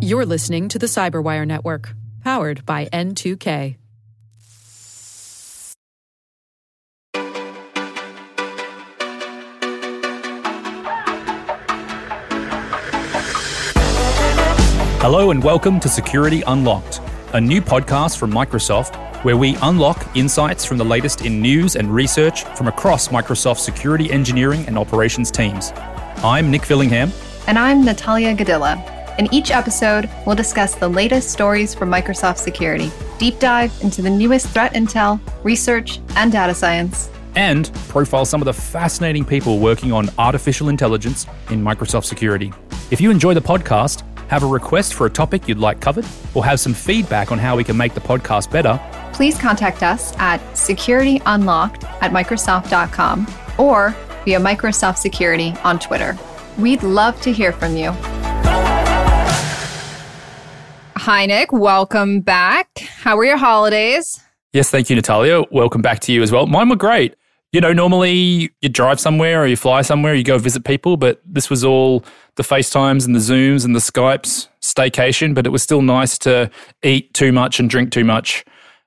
You're listening to the Cyberwire Network, powered by N2K. Hello and welcome to Security Unlocked, a new podcast from Microsoft where we unlock insights from the latest in news and research from across Microsoft's security engineering and operations teams. I'm Nick Fillingham. And I'm Natalia Godyla. In each episode, we'll discuss the latest stories from Microsoft Security, deep dive into the newest threat intel, research, and data science, and profile some of the fascinating people working on artificial intelligence in Microsoft Security. If you enjoy the podcast, have a request for a topic you'd like covered, or have some feedback on how we can make the podcast better, please contact us at securityunlocked at Microsoft.com or via Microsoft Security on Twitter. We'd love to hear from you. Hi, Nick. Welcome back. How were your holidays? Yes, thank you, Natalia. Welcome back to you as well. Mine were great. You know, normally you drive somewhere or you fly somewhere, you go visit people, but this was all the FaceTimes and the Zooms and the Skypes staycation, but it was still nice to eat too much and drink too much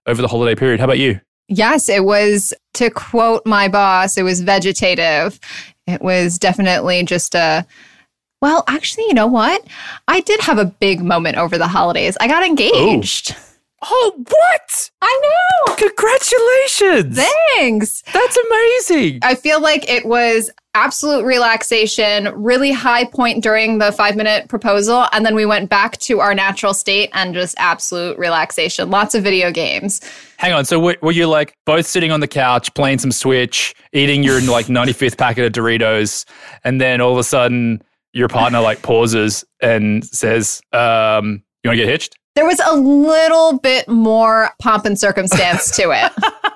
over the holiday period. How about you? Yes, it was, to quote my boss, it was vegetative. It was definitely just a, well, actually, you know what? I did have a big moment over the holidays. I got engaged. Ooh. Oh, what? I know. Congratulations. Thanks. That's amazing. I feel like it was absolute relaxation, really high point during the five minute proposal. And then we went back to our natural state and just absolute relaxation. Lots of video games. Hang on. So were, were you like both sitting on the couch, playing some Switch, eating your like 95th packet of Doritos, and then all of a sudden your partner like pauses and says, um, You want to get hitched? There was a little bit more pomp and circumstance to it.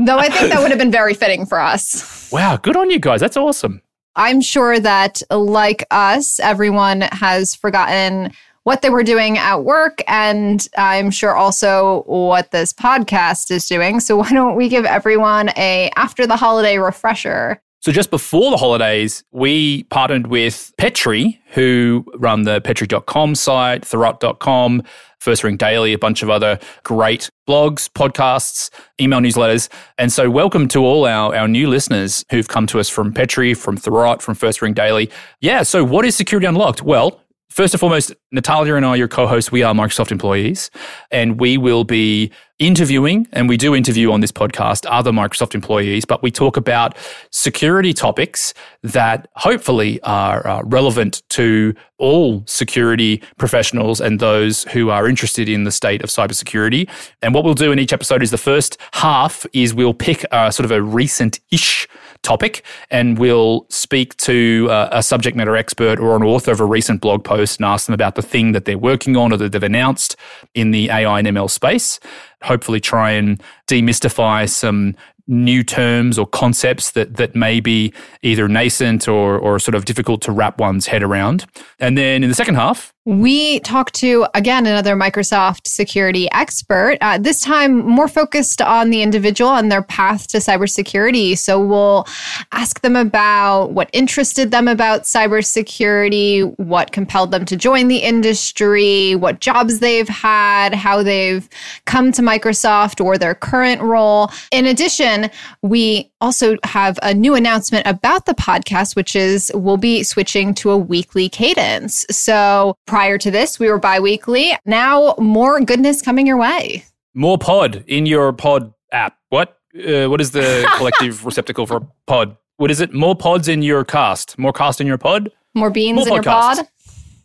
Though I think that would have been very fitting for us. Wow, good on you guys. That's awesome. I'm sure that, like us, everyone has forgotten what they were doing at work. And I'm sure also what this podcast is doing. So why don't we give everyone a after the holiday refresher? So just before the holidays, we partnered with Petri, who run the petri.com site, Thurrott.com, First Ring Daily, a bunch of other great blogs, podcasts, email newsletters. And so, welcome to all our, our new listeners who've come to us from Petri, from Thurrott, from First Ring Daily. Yeah, so what is Security Unlocked? Well, First and foremost, Natalia and I, your co hosts, we are Microsoft employees, and we will be interviewing, and we do interview on this podcast other Microsoft employees, but we talk about security topics that hopefully are uh, relevant to all security professionals and those who are interested in the state of cybersecurity. And what we'll do in each episode is the first half is we'll pick a, sort of a recent ish topic and we'll speak to uh, a subject matter expert or an author of a recent blog post and ask them about the thing that they're working on or that they've announced in the AI and ML space. Hopefully, try and demystify some new terms or concepts that that may be either nascent or or sort of difficult to wrap one's head around. And then in the second half, we talked to, again, another Microsoft security expert, uh, this time more focused on the individual and their path to cybersecurity. So we'll ask them about what interested them about cybersecurity, what compelled them to join the industry, what jobs they've had, how they've come to Microsoft or their current role. In addition, we also have a new announcement about the podcast, which is we'll be switching to a weekly cadence. So, Prior to this, we were bi weekly. Now, more goodness coming your way. More pod in your pod app. What? Uh, what is the collective receptacle for pod? What is it? More pods in your cast. More cast in your pod? More beans more in your pod?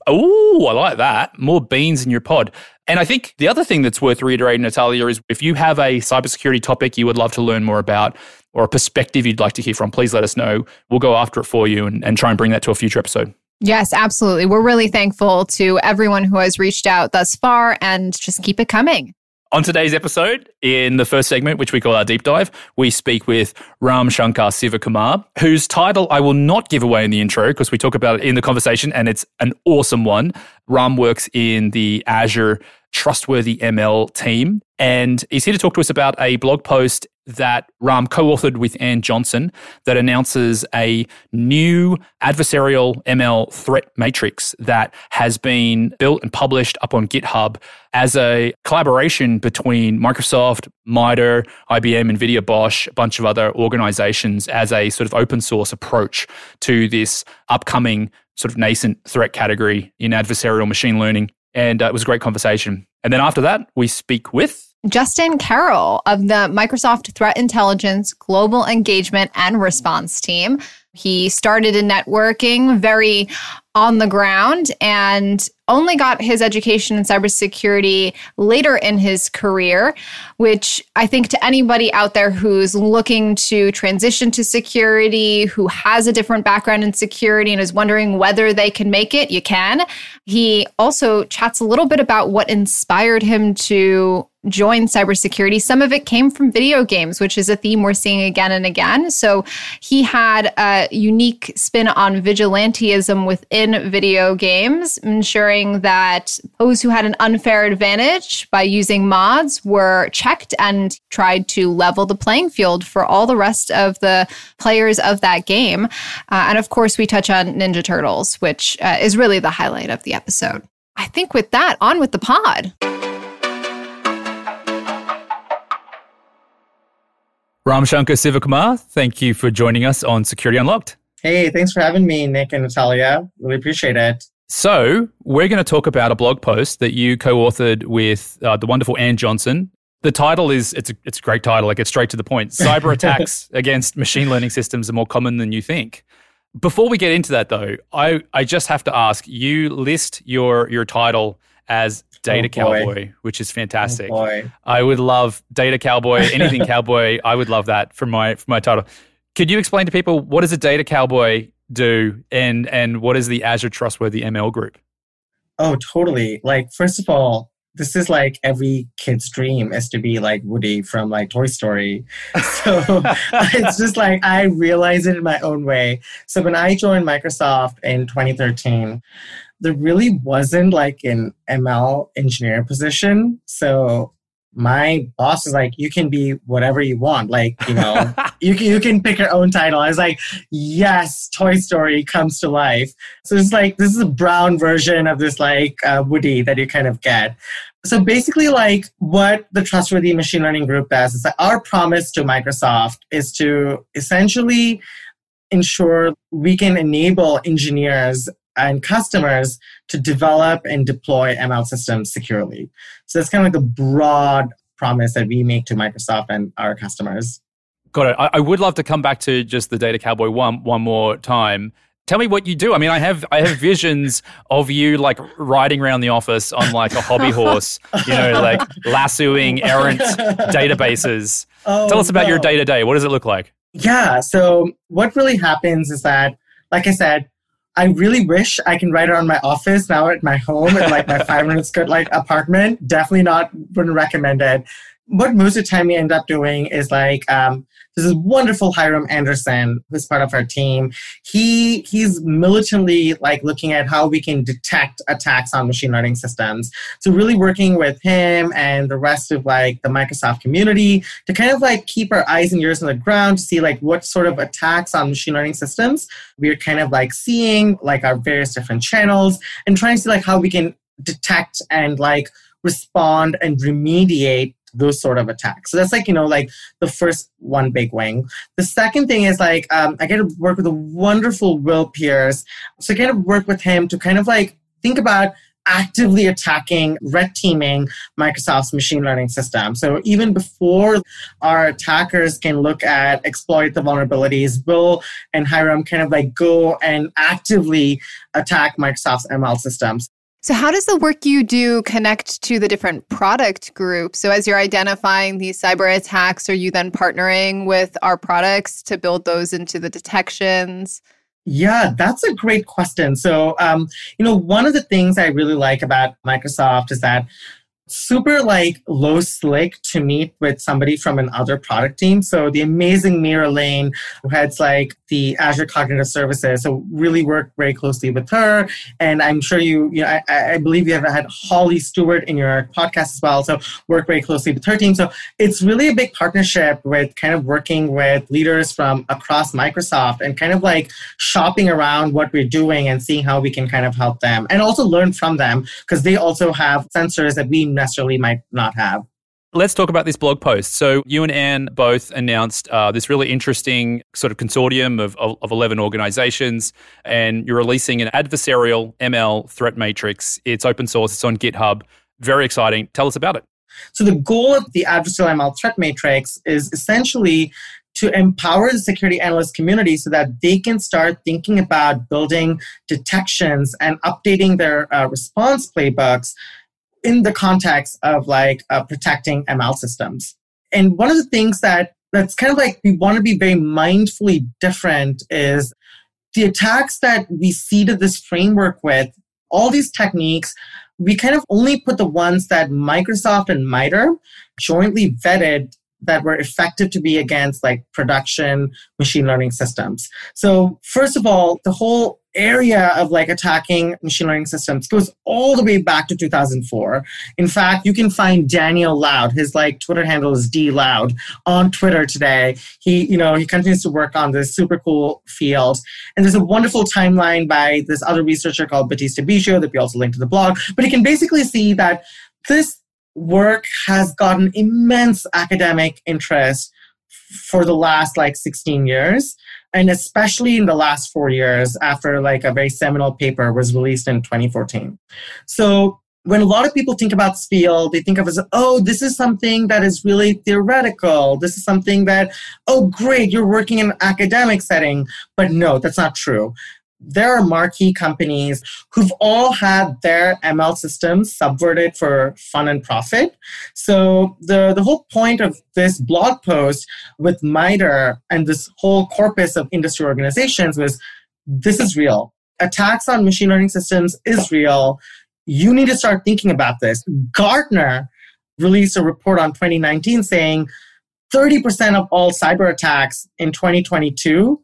Oh, I like that. More beans in your pod. And I think the other thing that's worth reiterating, Natalia, is if you have a cybersecurity topic you would love to learn more about or a perspective you'd like to hear from, please let us know. We'll go after it for you and, and try and bring that to a future episode. Yes, absolutely. We're really thankful to everyone who has reached out thus far and just keep it coming. On today's episode, in the first segment, which we call our deep dive, we speak with Ram Shankar Sivakumar, whose title I will not give away in the intro because we talk about it in the conversation and it's an awesome one. Ram works in the Azure trustworthy ML team. And he's here to talk to us about a blog post that Ram co authored with Ann Johnson that announces a new adversarial ML threat matrix that has been built and published up on GitHub as a collaboration between Microsoft, MITRE, IBM, NVIDIA, Bosch, a bunch of other organizations as a sort of open source approach to this upcoming sort of nascent threat category in adversarial machine learning. And uh, it was a great conversation. And then after that, we speak with Justin Carroll of the Microsoft Threat Intelligence Global Engagement and Response Team. He started in networking very on the ground and only got his education in cybersecurity later in his career, which I think to anybody out there who's looking to transition to security, who has a different background in security and is wondering whether they can make it, you can. He also chats a little bit about what inspired him to join cybersecurity. Some of it came from video games, which is a theme we're seeing again and again. So he had a unique spin on vigilantism within video games, ensuring that those who had an unfair advantage by using mods were checked and tried to level the playing field for all the rest of the players of that game. Uh, and of course, we touch on Ninja Turtles, which uh, is really the highlight of the episode. I think with that, on with the pod. Ram Shankar Sivakumar, thank you for joining us on Security Unlocked. Hey, thanks for having me, Nick and Natalia. Really appreciate it. So, we're going to talk about a blog post that you co authored with uh, the wonderful Ann Johnson. The title is it's a, it's a great title, like it's straight to the point. Cyber attacks against machine learning systems are more common than you think. Before we get into that though, I, I just have to ask, you list your your title as Data oh Cowboy, which is fantastic. Oh I would love Data Cowboy, anything cowboy. I would love that for my for my title. Could you explain to people what does a Data Cowboy do, and and what is the Azure Trustworthy ML group? Oh, totally. Like first of all, this is like every kid's dream is to be like Woody from like Toy Story. So it's just like I realize it in my own way. So when I joined Microsoft in 2013, there really wasn't like an ML engineer position. So my boss is like, you can be whatever you want. Like, you know, you can, you can pick your own title. I was like, yes, Toy Story comes to life. So it's like, this is a brown version of this like uh, Woody that you kind of get. So basically, like what the Trustworthy Machine Learning Group does is that our promise to Microsoft is to essentially ensure we can enable engineers and customers to develop and deploy ML systems securely. So that's kind of like the broad promise that we make to Microsoft and our customers. Got it. I, I would love to come back to just the Data Cowboy one one more time. Tell me what you do. I mean, I have I have visions of you like riding around the office on like a hobby horse, you know, like lassoing errant databases. Oh, Tell us about no. your day to day. What does it look like? Yeah. So what really happens is that, like I said, I really wish I can write around my office now at my home in like my 500 square like apartment. Definitely not wouldn't recommend it. What most of the time we end up doing is like um, this is wonderful Hyrum Anderson, who's part of our team. He he's militantly like looking at how we can detect attacks on machine learning systems. So really working with him and the rest of like the Microsoft community to kind of like keep our eyes and ears on the ground to see like what sort of attacks on machine learning systems we're kind of like seeing, like our various different channels, and trying to see like how we can detect and like respond and remediate those sort of attacks. So that's like, you know, like the first one big wing. The second thing is like, um, I get to work with a wonderful Will Pearce. So I get to work with him to kind of like think about actively attacking, red teaming Microsoft's machine learning system. So even before our attackers can look at exploit the vulnerabilities, Will and Hyrum kind of like go and actively attack Microsoft's ML systems. So, how does the work you do connect to the different product groups? So, as you're identifying these cyber attacks, are you then partnering with our products to build those into the detections? Yeah, that's a great question. So, um, you know, one of the things I really like about Microsoft is that super like low slick to meet with somebody from another product team. So the amazing Mira Lane, who heads like the Azure Cognitive Services, so really work very closely with her. And I'm sure you, you know, I, I believe you have had Holly Stewart in your podcast as well. So work very closely with her team. So it's really a big partnership with kind of working with leaders from across Microsoft and kind of like shopping around what we're doing and seeing how we can kind of help them and also learn from them because they also have sensors that we necessarily might not have. Let's talk about this blog post. So, you and Anne both announced uh, this really interesting sort of consortium of, of, of 11 organizations, and you're releasing an adversarial ML threat matrix. It's open source, it's on GitHub. Very exciting. Tell us about it. So, the goal of the adversarial ML threat matrix is essentially to empower the security analyst community so that they can start thinking about building detections and updating their uh, response playbooks in the context of like uh, protecting ML systems. And one of the things that that's kind of like we want to be very mindfully different is the attacks that we seeded this framework with, all these techniques, we kind of only put the ones that Microsoft and MITRE jointly vetted that were effective to be against like production machine learning systems. So first of all, the whole area of like attacking machine learning systems goes all the way back to 2004. In fact, you can find Daniel Lowd, his like Twitter handle is D Lowd on Twitter today. He, you know, he continues to work on this super cool field. And there's a wonderful timeline by this other researcher called Battista Biggio that we also linked to the blog. But you can basically see that this work has gotten immense academic interest for the last like 16 years and especially in the last four years after like a very seminal paper was released in 2014 so when a lot of people think about field, they think of as, oh, this is something that is really theoretical. This is something that, oh, great, you're working in an academic setting. But no, that's not true there are marquee companies who've all had their ML systems subverted for fun and profit. So the, the whole point of this blog post with MITRE and this whole corpus of industry organizations was this is real. Attacks on machine learning systems is real. You need to start thinking about this. Gartner released a report on 2019 saying 30% of all cyber attacks in 2022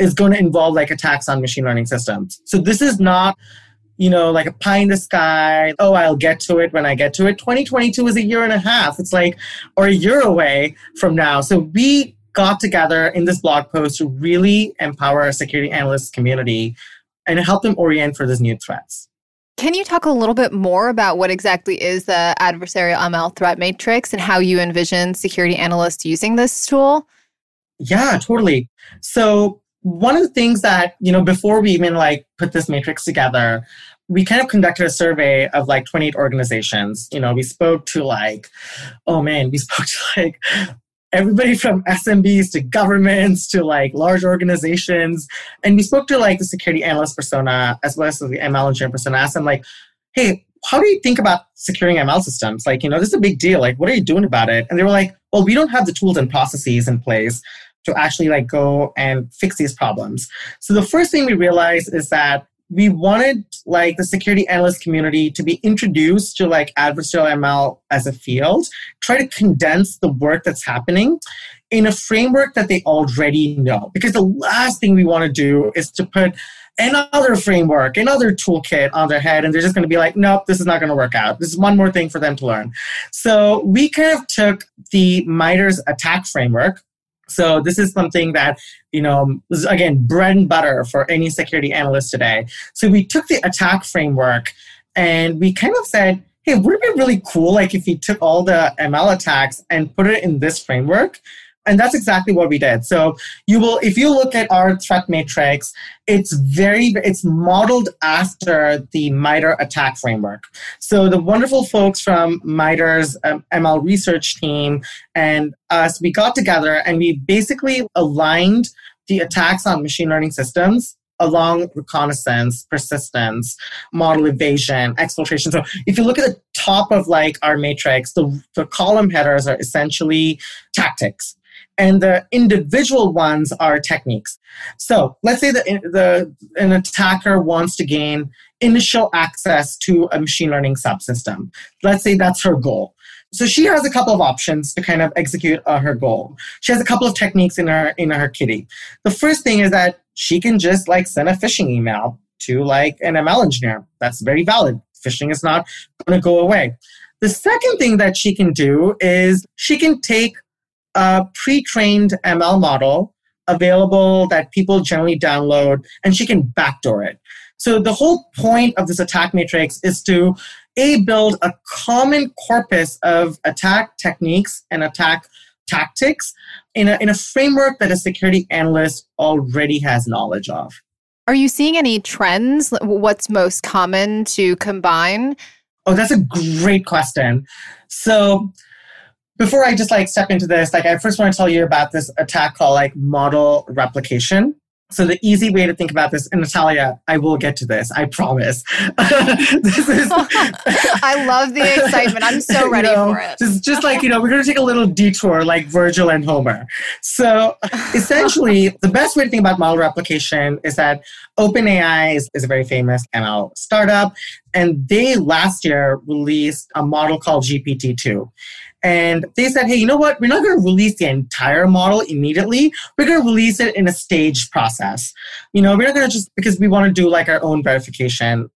is going to involve like attacks on machine learning systems. So this is not, you know, like a pie in the sky. Oh, I'll get to it when I get to it. 2022 is a year and a half. It's like, or a year away from now. So we got together in this blog post to really empower our security analyst community and help them orient for these new threats. Can you talk a little bit more about what exactly is the adversarial ML threat matrix and how you envision security analysts using this tool? Yeah, totally. So one of the things that you know before we even like put this matrix together we kind of conducted a survey of like 28 organizations you know we spoke to like oh man we spoke to like everybody from SMBs to governments to like large organizations. And we spoke to like the security analyst persona as well as the ML engineer persona. Asked them like, hey, how do you think about securing ML systems? Like, you know, this is a big deal. Like, what are you doing about it? And they were like, well, we don't have the tools and processes in place to actually like go and fix these problems. So the first thing we realized is that we wanted like the security analyst community to be introduced to like adversarial ML as a field, try to condense the work that's happening in a framework that they already know. Because the last thing we want to do is to put another framework, another toolkit on their head, and they're just going to be like, nope, this is not going to work out. This is one more thing for them to learn. So we kind of took the MITRE's attack framework, so this is something that, you know, again bread and butter for any security analyst today. So we took the attack framework and we kind of said, hey, would it be really cool like if we took all the ML attacks and put it in this framework? And that's exactly what we did. So you will, if you look at our threat matrix, it's very, it's modeled after the MITRE attack framework. So the wonderful folks from MITRE's um, ML research team and us, we got together and we basically aligned the attacks on machine learning systems along reconnaissance, persistence, model evasion, exfiltration. So if you look at the top of like our matrix, the, the column headers are essentially tactics. And the individual ones are techniques. So let's say that the, an attacker wants to gain initial access to a machine learning subsystem. Let's say that's her goal. So she has a couple of options to kind of execute uh, her goal. She has a couple of techniques in her in her kitty. The first thing is that she can just like send a phishing email to like an ML engineer. That's very valid. Phishing is not going to go away. The second thing that she can do is she can take a pre-trained ML model available that people generally download and she can backdoor it. So the whole point of this attack matrix is to a build a common corpus of attack techniques and attack tactics in a, in a framework that a security analyst already has knowledge of. Are you seeing any trends? What's most common to combine? Oh, that's a great question. So before I just like step into this, like I first want to tell you about this attack called like model replication. So the easy way to think about this, and Natalia, I will get to this. I promise. this is, I love the excitement. I'm so ready you know, for it. Just, just like you know, we're going to take a little detour, like Virgil and Homer. So essentially, the best way to think about model replication is that OpenAI is, is a very famous ML startup, and they last year released a model called GPT-2. And they said, hey, you know what? We're not going to release the entire model immediately. We're going to release it in a staged process. You know, we're not going to just because we want to do like our own verification.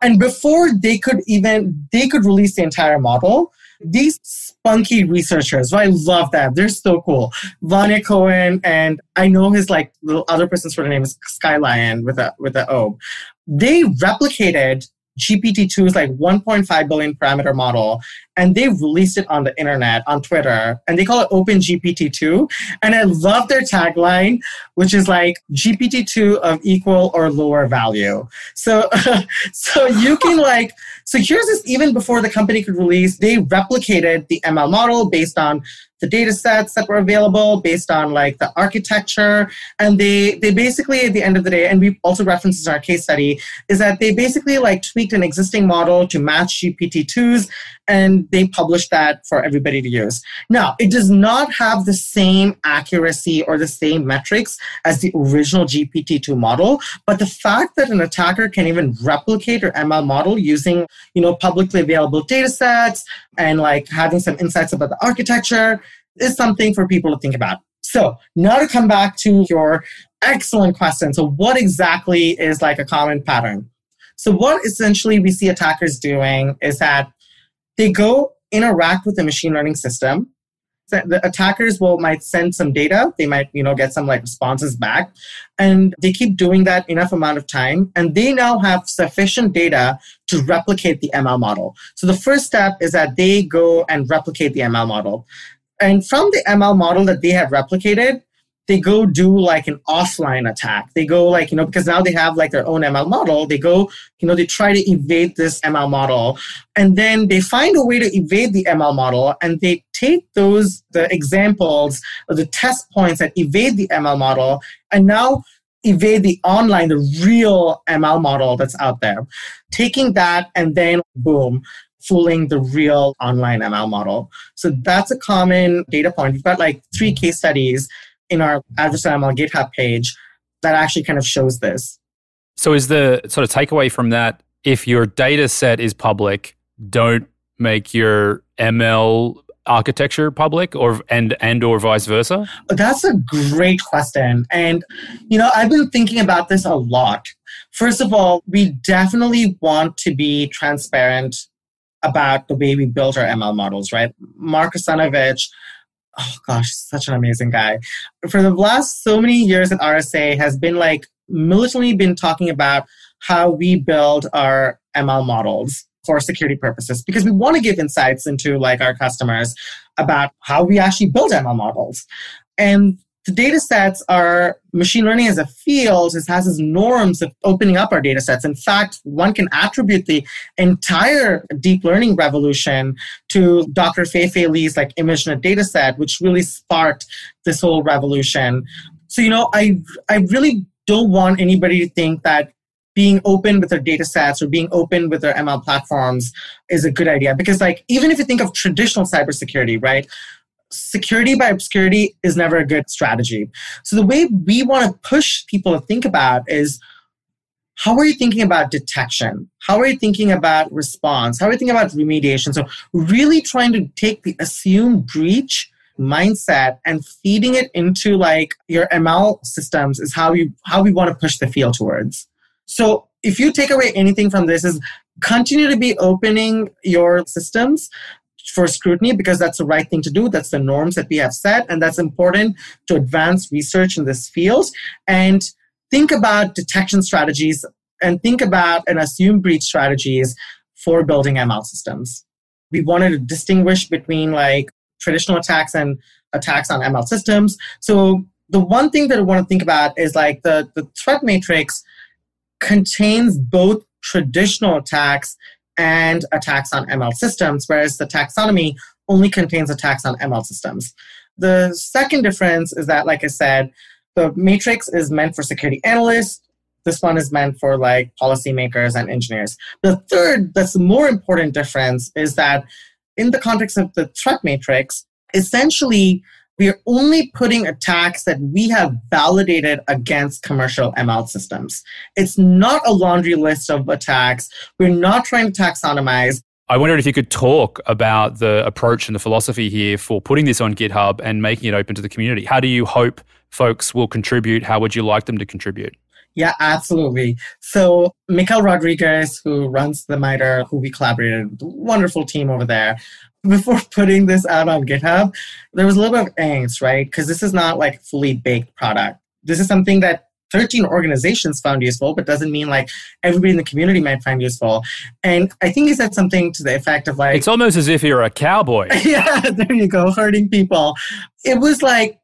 And before they could even, they could release the entire model, these spunky researchers, I love that. They're so cool. Vanya Cohen and I know his like the other person's sort of name is Skylion with a with a O. They replicated GPT-2 is like 1.5 billion parameter model, and they released it on the internet, on Twitter, and they call it Open GPT-2. And I love their tagline, which is like GPT-2 of equal or lower value. So, so you can like, so here's this even before the company could release, they replicated the ML model based on the data sets that were available based on like the architecture. And they they basically at the end of the day and we also referenced in our case study is that they basically like tweaked an existing model to match gpt-2s and they published that for everybody to use now it does not have the same accuracy or the same metrics as the original gpt-2 model but the fact that an attacker can even replicate your ml model using you know publicly available data sets and like having some insights about the architecture is something for people to think about. So now to come back to your excellent question. So what exactly is like a common pattern? So what essentially we see attackers doing is that they go interact with the machine learning system. The attackers will might send some data. They might, you know, get some like responses back. And they keep doing that enough amount of time. And they now have sufficient data to replicate the ML model. So the first step is that they go and replicate the ML model. And from the ML model that they have replicated, they go do like an offline attack. They go like, you know, because now they have like their own ML model, they go, you know, they try to evade this ML model. And then they find a way to evade the ML model and they take those, the examples or the test points that evade the ML model and now evade the online, the real ML model that's out there. Taking that and then boom, fooling the real online ML model. So that's a common data point. We've got like three case studies in our adversarial ML GitHub page that actually kind of shows this. So is the sort of takeaway from that if your data set is public, don't make your ML architecture public or and and or vice versa? That's a great question. And you know, I've been thinking about this a lot. First of all, we definitely want to be transparent about the way we build our ML models, right? Mark Russinovich, oh gosh, such an amazing guy. For the last so many years at RSA has been like militantly been talking about how we build our ML models for security purposes because we want to give insights into like our customers about how we actually build ML models. And the data sets are machine learning as a field it has its norms of opening up our data sets. In fact one can attribute the entire deep learning revolution to dr fei-fei li's like ImageNet data set which really sparked this whole revolution. So you know i i really don't want anybody to think that being open with their data sets or being open with their ml platforms is a good idea. Because like even if you think of traditional cybersecurity right security by obscurity is never a good strategy. So the way we want to push people to think about is how are you thinking about detection? How are you thinking about response? How are you thinking about remediation? So really trying to take the assumed breach mindset and feeding it into like your ML systems is how you how we want to push the field towards. So if you take away anything from this is continue to be opening your systems for scrutiny because that's the right thing to do. That's the norms that we have set, and that's important to advance research in this field. And think about detection strategies and think about and assume breach strategies for building ML systems. We wanted to distinguish between like traditional attacks and attacks on ML systems. So the one thing that I want to think about is like the, the threat matrix contains both traditional attacks and attacks on ML systems, whereas the taxonomy only contains attacks on ML systems. The second difference is that, like I said, the matrix is meant for security analysts. This one is meant for like policymakers and engineers. The third, that's the more important difference, is that in the context of the threat matrix, essentially we are only putting attacks that we have validated against commercial ML systems. It's not a laundry list of attacks. We're not trying to taxonomize. I wondered if you could talk about the approach and the philosophy here for putting this on GitHub and making it open to the community. How do you hope folks will contribute? How would you like them to contribute? Yeah, absolutely. So Mikel Rodriguez, who runs the MITRE, who we collaborated, with, wonderful team over there. Before putting this out on GitHub, there was a little bit of angst, right? Because this is not like fully baked product. This is something that 13 organizations found useful, but doesn't mean like everybody in the community might find useful. And I think he said something to the effect of like, It's almost as if you're a cowboy. yeah, there you go, hurting people. It was like,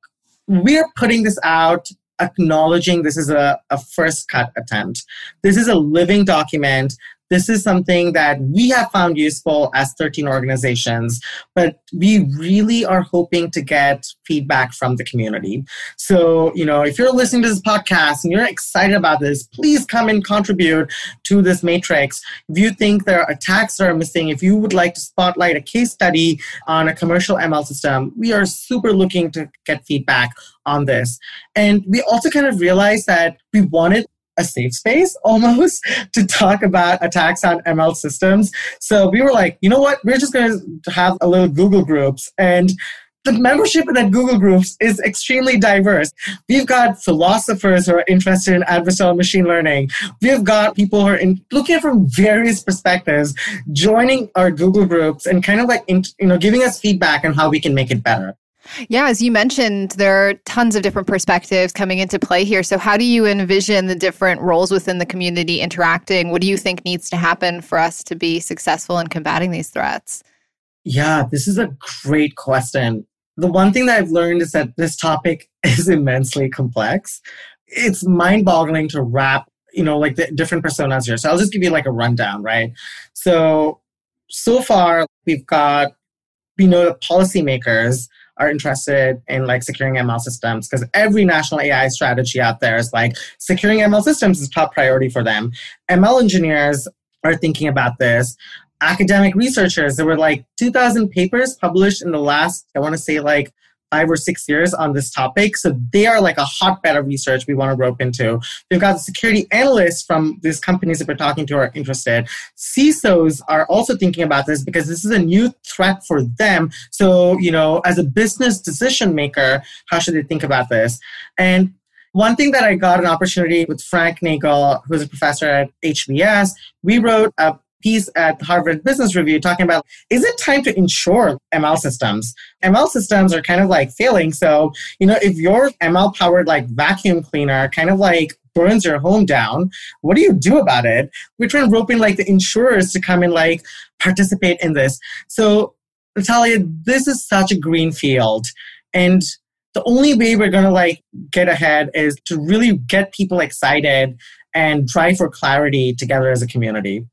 we're putting this out acknowledging this is a, a first cut attempt. This is a living document this is something that we have found useful as 13 organizations, but we really are hoping to get feedback from the community. So, you know, if you're listening to this podcast and you're excited about this, please come and contribute to this matrix. If you think there are attacks that are missing, if you would like to spotlight a case study on a commercial ML system, we are super looking to get feedback on this. And we also kind of realized that we wanted a safe space almost to talk about attacks on ML systems. So we were like, you know what? We're just going to have a little Google Groups and the membership in that Google Groups is extremely diverse. We've got philosophers who are interested in adversarial machine learning. We've got people who are in, looking from various perspectives, joining our Google Groups and kind of like you know giving us feedback on how we can make it better. Yeah, as you mentioned, there are tons of different perspectives coming into play here. So, how do you envision the different roles within the community interacting? What do you think needs to happen for us to be successful in combating these threats? Yeah, this is a great question. The one thing that I've learned is that this topic is immensely complex. It's mind boggling to wrap, you know, like the different personas here. So, I'll just give you like a rundown, right? So, so far, we've got, we know the policymakers are interested in like securing ML systems because every national AI strategy out there is like securing ML systems is top priority for them. ML engineers are thinking about this. Academic researchers, there were like 2,000 papers published in the last, I want to say like five or six years on this topic. So they are like a hotbed of research we want to rope into. We've got security analysts from these companies that we're talking to are interested. CISOs are also thinking about this because this is a new threat for them. So, you know, as a business decision maker, how should they think about this? And one thing that I got an opportunity with Frank Nagle, who's a professor at HBS, we wrote a piece at Harvard Business Review talking about is it time to insure ML systems? ML systems are kind of like failing. So, you know, if your ML powered like vacuum cleaner kind of like burns your home down, what do you do about it? We're trying to rope in like the insurers to come and like participate in this. So, Natalia, this is such a green field. And the only way we're going to like get ahead is to really get people excited and drive for clarity together as a community.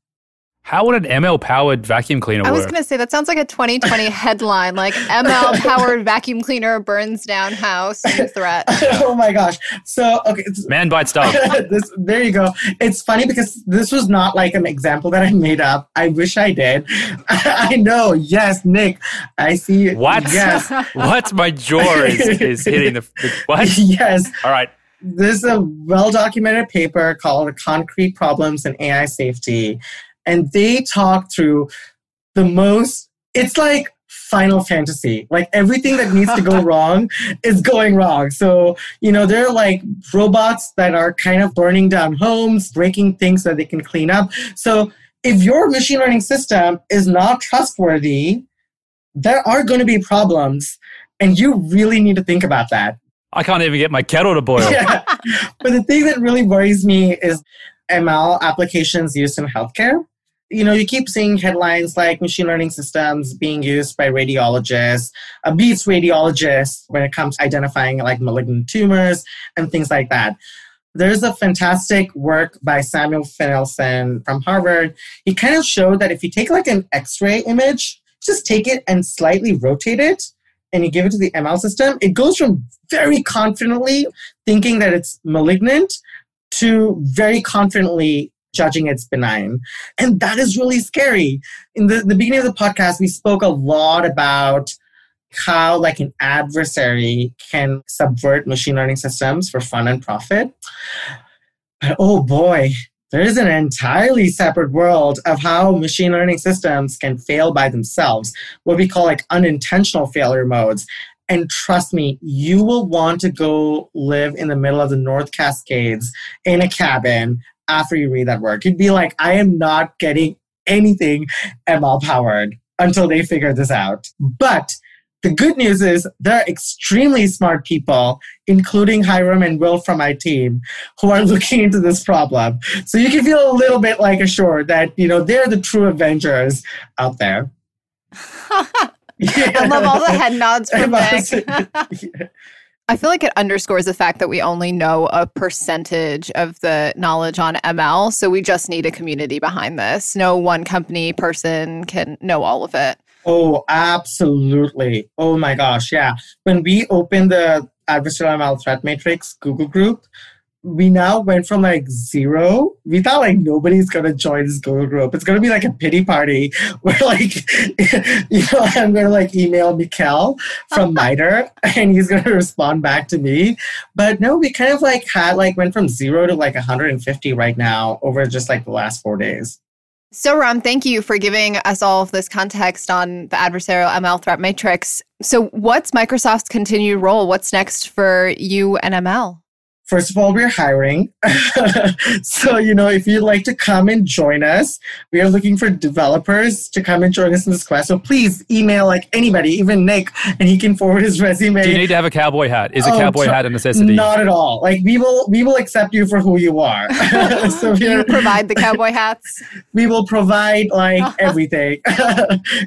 How would an ML powered vacuum cleaner work? I work? was going to say that sounds like a 2020 headline, like ML powered vacuum cleaner burns down house new threat. oh my gosh. So okay, it's- Man bites dog. this, there you go. It's funny because this was not like an example that I made up. I wish I did. I know. Yes, Nick. I see. What? Yes. what? My jaw is, is hitting the, the what? yes. All right. This is a well documented paper called Concrete Problems in AI Safety. And they talk through the most, it's like Final Fantasy. Like everything that needs to go wrong is going wrong. So, you know, they're like robots that are kind of burning down homes, breaking things that they can clean up. So, if your machine learning system is not trustworthy, there are going to be problems. And you really need to think about that. I can't even get my kettle to boil. Yeah. But the thing that really worries me is ML applications used in healthcare. You know, you keep seeing headlines like machine learning systems being used by radiologists, uh, beats radiologists when it comes to identifying like malignant tumors and things like that. There's a fantastic work by Samuel Finlayson from Harvard. He kind of showed that if you take like an X-ray image, just take it and slightly rotate it, and you give it to the ML system, it goes from very confidently thinking that it's malignant to very confidently judging it's benign. And that is really scary. In the, the beginning of the podcast, we spoke a lot about how like an adversary can subvert machine learning systems for fun and profit. But oh boy, there is an entirely separate world of how machine learning systems can fail by themselves, what we call like unintentional failure modes. And trust me, you will want to go live in the middle of the North Cascades in a cabin after you read that work. You'd be like, I am not getting anything ML powered until they figure this out. But the good news is there are extremely smart people, including Hyrum and Will from my team, who are looking into this problem. So you can feel a little bit like assured that, you know, they're the true Avengers out there. I love all the head nods from Nick. Yeah. I feel like it underscores the fact that we only know a percentage of the knowledge on ML. So we just need a community behind this. No one company person can know all of it. Oh, absolutely. Oh my gosh. Yeah. When we opened the adversarial ML threat matrix Google group, we now went from like zero. We thought like nobody's gonna join this Google group. It's gonna be like a pity party where like you know I'm gonna like email Mikel from MITRE and he's gonna respond back to me. But no, we kind of like had like went from zero to like 150 right now over just like the last four days. So, Ram, thank you for giving us all of this context on the adversarial ML threat matrix. So, what's Microsoft's continued role? What's next for you and ML? First of all, we're hiring. so, you know, if you'd like to come and join us, we are looking for developers to come and join us in this class. So please email like anybody, even Nick, and he can forward his resume. Do you need to have a cowboy hat? Is a Oh, cowboy tr- hat a necessity? Not at all. Like we will we will accept you for who you are. so we, You are, provide the cowboy hats. we will provide like everything.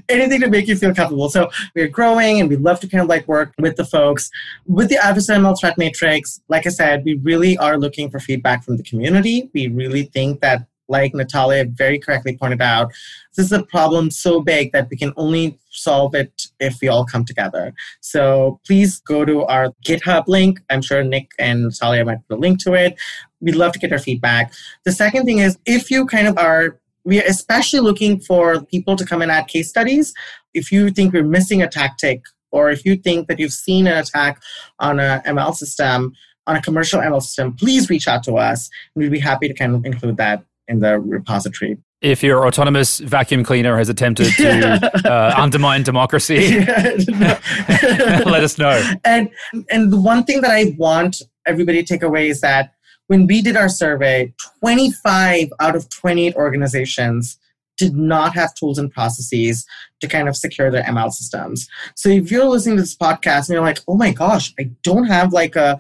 Anything to make you feel comfortable. So we're growing and we love to kind of like work with the folks. With the adversarial threat matrix, like I said, we really are looking for feedback from the community. We really think that, like Natalia very correctly pointed out, this is a problem so big that we can only solve it if we all come together. So please go to our GitHub link. I'm sure Nick and Natalia might put a link to it. We'd love to get your feedback. The second thing is if you kind of are we are especially looking for people to come and add case studies. If you think we're missing a tactic, or if you think that you've seen an attack on an ML system, on a commercial ML system, please reach out to us. We'd be happy to kind of include that in the repository. If your autonomous vacuum cleaner has attempted to uh, undermine democracy, let us know. And and the one thing that I want everybody to take away is that when we did our survey, 25 out of 28 organizations did not have tools and processes to kind of secure their ML systems. So if you're listening to this podcast and you're like, oh my gosh, I don't have like a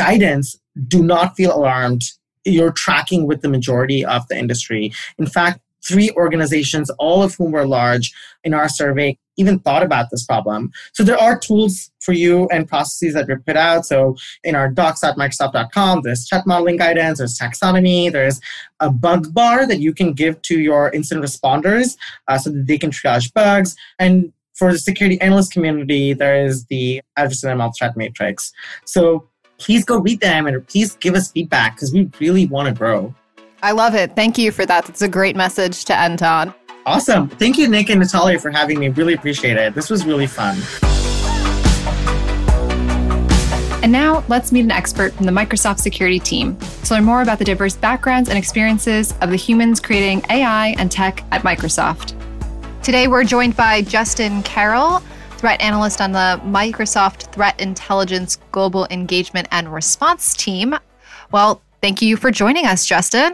guidance, do not feel alarmed. You're tracking with the majority of the industry. In fact, three organizations, all of whom were large in our survey, even thought about this problem. So there are tools for you and processes that we put out. So in our docs.microsoft.com, there's threat modeling guidance, there's taxonomy, there's a bug bar that you can give to your incident responders uh, so that they can triage bugs. And for the security analyst community, there is the adversarial threat matrix. So please go read them and please give us feedback because we really want to grow. I love it. Thank you for that. That's a great message to end on. Awesome. Thank you, Nick and Natalia, for having me. Really appreciate it. This was really fun. And now let's meet an expert from the Microsoft security team to learn more about the diverse backgrounds and experiences of the humans creating AI and tech at Microsoft. Today we're joined by Justin Carroll, threat analyst on the Microsoft Threat Intelligence Global Engagement and Response team. Well, thank you for joining us, Justin.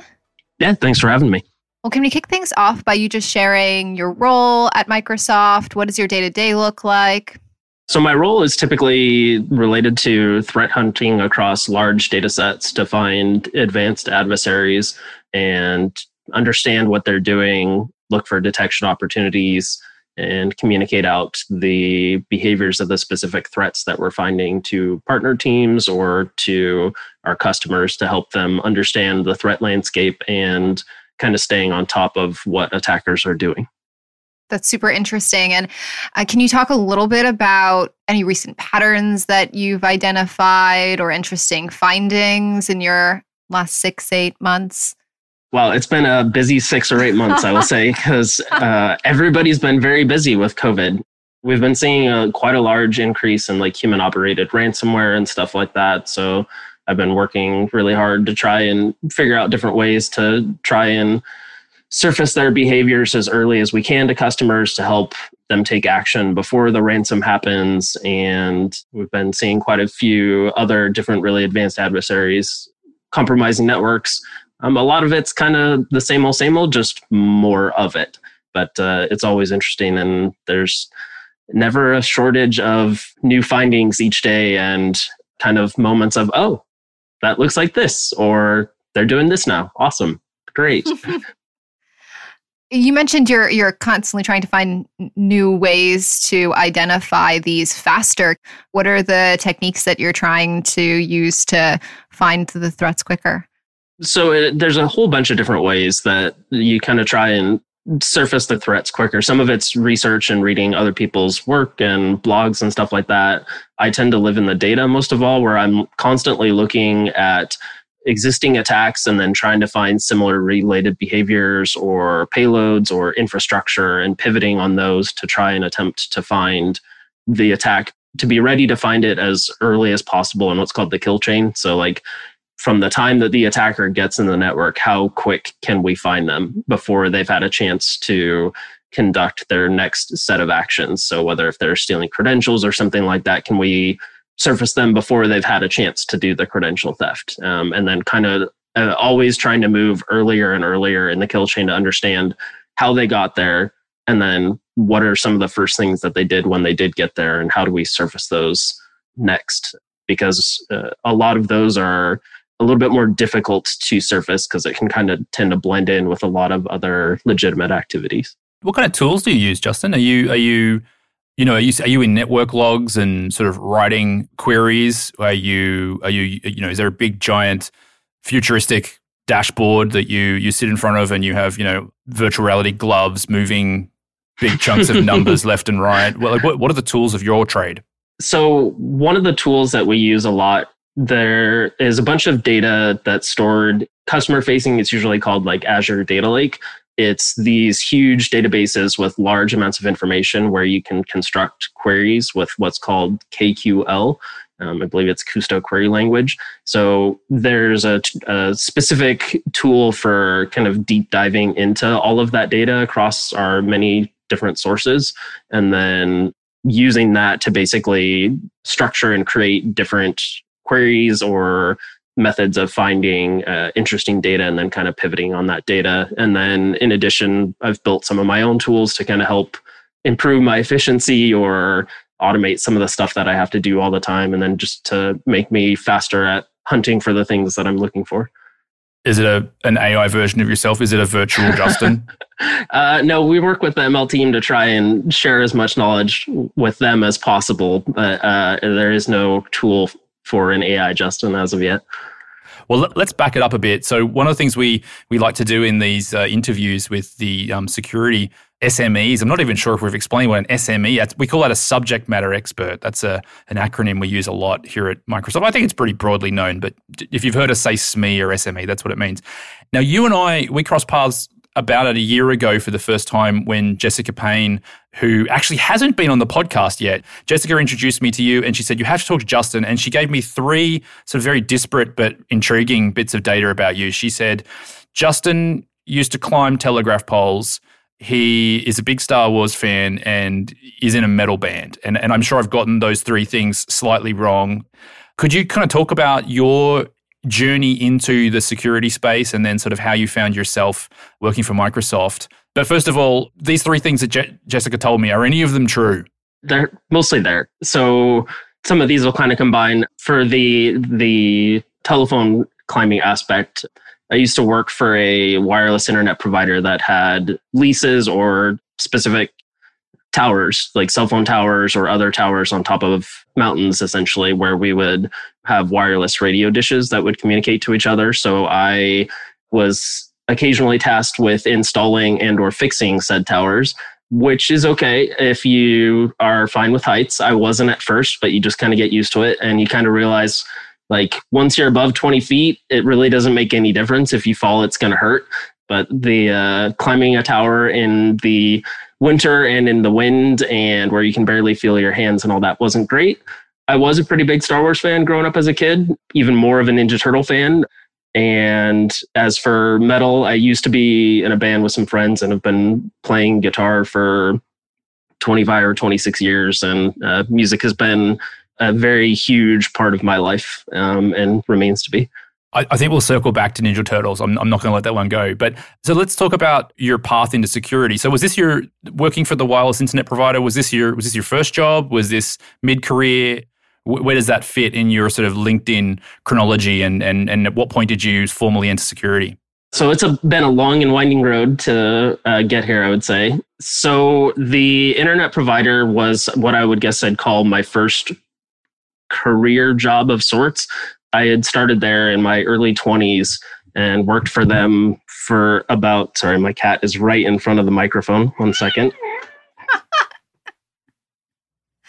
Yeah, thanks for having me. Well, can we kick things off by you just sharing your role at Microsoft? What does your day to day look like? So, my role is typically related to threat hunting across large data sets to find advanced adversaries and understand what they're doing, look for detection opportunities, and communicate out the behaviors of the specific threats that we're finding to partner teams or to our customers to help them understand the threat landscape and kind of staying on top of what attackers are doing. That's super interesting. And uh, can you talk a little bit about any recent patterns that you've identified or interesting findings in your last six, eight months? Well, it's been a busy six or eight months, I will say, because uh, everybody's been very busy with COVID. We've been seeing a, quite a large increase in like human operated ransomware and stuff like that. So I've been working really hard to try and figure out different ways to try and surface their behaviors as early as we can to customers to help them take action before the ransom happens. And we've been seeing quite a few other different, really advanced adversaries compromising networks. Um, a lot of it's kind of the same old, same old, just more of it. But uh, it's always interesting, and there's never a shortage of new findings each day and kind of moments of, oh, that looks like this, or they're doing this now. Awesome. Great. you mentioned you're you're constantly trying to find new ways to identify these faster. What are the techniques that you're trying to use to find the threats quicker? So it, there's a whole bunch of different ways that you kind of try and surface the threats quicker. Some of it's research and reading other people's work and blogs and stuff like that. I tend to live in the data most of all, where I'm constantly looking at existing attacks and then trying to find similar related behaviors or payloads or infrastructure and pivoting on those to try and attempt to find the attack to be ready to find it as early as possible in what's called the kill chain. So, like, from the time that the attacker gets in the network, how quick can we find them before they've had a chance to conduct their next set of actions? So, whether if they're stealing credentials or something like that, can we surface them before they've had a chance to do the credential theft? Um, and then kind of uh, always trying to move earlier and earlier in the kill chain to understand how they got there and then what are some of the first things that they did when they did get there and how do we surface those next because uh, a lot of those are a little bit more difficult to surface because it can kind of tend to blend in with a lot of other legitimate activities. What kind of tools do you use, Justin? Are you are you you know are you are you in network logs and sort of writing queries? Are you are you you know is there a big giant futuristic dashboard that you you sit in front of and you have you know virtual reality gloves moving big chunks of numbers left and right? Well, like what what are the tools of your trade? So one of the tools that we use a lot there is a bunch of data that's stored customer facing. It's usually called like Azure Data Lake. It's these huge databases with large amounts of information where you can construct queries with what's called KQL. Um, I believe it's Kusto query language. So there's a, a, specific tool for kind of deep diving into all of that data across our many different sources. And then using that to basically structure and create different queries or methods of finding uh, interesting data and then kind of pivoting on that data. And then in addition, I've built some of my own tools to kind of help improve my efficiency or automate some of the stuff that I have to do all the time and then just to make me faster at hunting for the things that I'm looking for. Is it a an AI version of yourself? Is it a virtual Justin? uh, no, we work with the ML team to try and share as much knowledge with them as possible. But uh, there is no tool for an AI Justin as of yet. Well, let's back it up a bit. So, one of the things we we like to do in these uh, interviews with the um, security SMEs, I'm not even sure if we've explained what an SME. We call that a subject matter expert. That's a an acronym we use a lot here at Microsoft. I think it's pretty broadly known, but if you've heard us say SME or SME, that's what it means. Now, you and I we crossed paths about it a year ago for the first time when Jessica Payne, who actually hasn't been on the podcast yet, Jessica introduced me to you and she said, You have to talk to Justin. And she gave me three sort of very disparate but intriguing bits of data about you. She said, Justin used to climb telegraph poles. He is a big Star Wars fan and is in a metal band. And, and I'm sure I've gotten those three things slightly wrong. Could you kind of talk about your journey into the security space and then sort of how you found yourself working for Microsoft. But first of all, these three things that Je- Jessica told me, are any of them true? They're mostly there. So some of these will kind of combine for the the telephone climbing aspect. I used to work for a wireless internet provider that had leases or specific towers, like cell phone towers or other towers on top of mountains, essentially, where we would have wireless radio dishes that would communicate to each other. So I was occasionally tasked with installing and or fixing said towers which is okay if you are fine with heights i wasn't at first but you just kind of get used to it and you kind of realize like once you're above 20 feet it really doesn't make any difference if you fall it's going to hurt but the uh, climbing a tower in the winter and in the wind and where you can barely feel your hands and all that wasn't great. I was a pretty big Star Wars fan growing up as a kid, even more of a Ninja Turtle fan. And as for metal, I used to be in a band with some friends and have been playing guitar for 25 or 26 years. And uh, music has been a very huge part of my life um, and remains to be. I, I think we'll circle back to Ninja Turtles. I'm, I'm not going to let that one go. But so let's talk about your path into security. So was this your working for the wireless internet provider? Was this your was this your first job? Was this mid career? Where does that fit in your sort of LinkedIn chronology? And and and at what point did you formally enter security? So it's a, been a long and winding road to uh, get here, I would say. So the internet provider was what I would guess I'd call my first career job of sorts. I had started there in my early 20s and worked for them for about, sorry, my cat is right in front of the microphone. One second.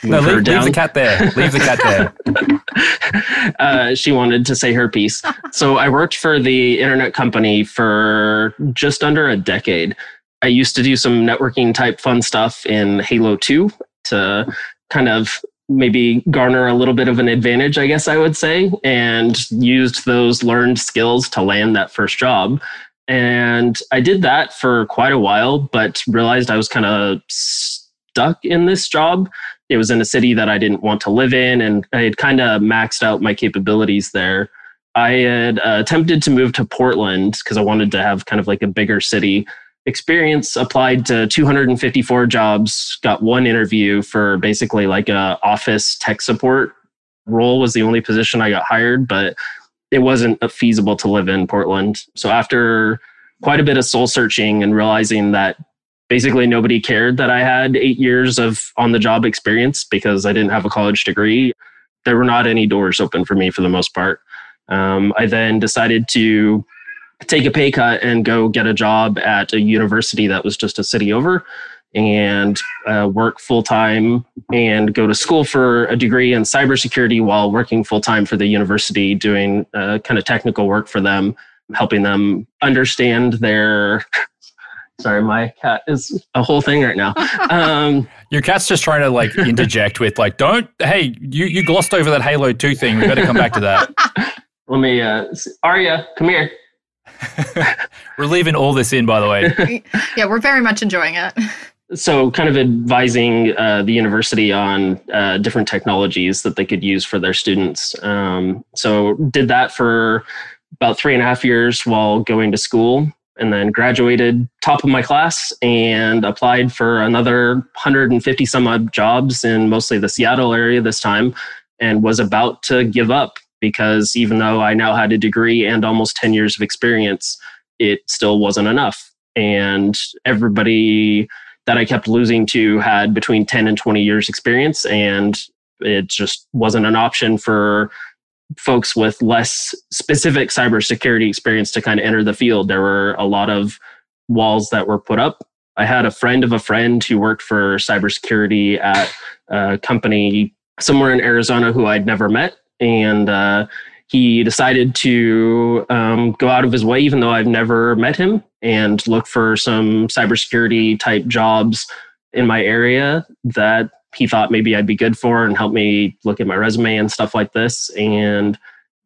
No, leave, leave, the cat there. Leave the cat there. uh, she wanted to say her piece. So I worked for the internet company for just under a decade. I used to do some networking type fun stuff in Halo 2 to kind of maybe garner a little bit of an advantage, I guess I would say, and used those learned skills to land that first job. And I did that for quite a while, but realized I was kind of stuck in this job. It was in a city that I didn't want to live in, and I had kind of maxed out my capabilities there. I had uh, attempted to move to Portland because I wanted to have kind of like a bigger city experience applied to 254 jobs got one interview for basically like a office tech support role was the only position i got hired but it wasn't feasible to live in portland so after quite a bit of soul searching and realizing that basically nobody cared that i had eight years of on the job experience because i didn't have a college degree there were not any doors open for me for the most part um, i then decided to take a pay cut and go get a job at a university that was just a city over and uh, work full time and go to school for a degree in cybersecurity while working full time for the university, doing uh, kind of technical work for them, helping them understand their. Sorry, my cat is a whole thing right now. Um, Your cat's just trying to like interject with like, "Don't, hey, you you glossed over that Halo Two thing. We better come back to that." Let me, uh, Arya, come here. we're leaving all this in, by the way. yeah, we're very much enjoying it. So, kind of advising uh, the university on uh, different technologies that they could use for their students. Um, so, did that for about three and a half years while going to school, and then graduated top of my class and applied for another 150 some odd jobs in mostly the Seattle area this time, and was about to give up because even though I now had a degree and almost 10 years of experience, it still wasn't enough. And everybody that I kept losing to had between 10 and 20 years experience. And it just wasn't an option for folks with less specific cybersecurity experience to kind of enter the field. There were a lot of walls that were put up. I had a friend of a friend who worked for cybersecurity at a company somewhere in Arizona who I'd never met. And uh, he decided to um, go out of his way, even though I've never met him, and look for some cybersecurity type jobs in my area that he thought maybe I'd be good for and help me look at my resume and stuff like this. And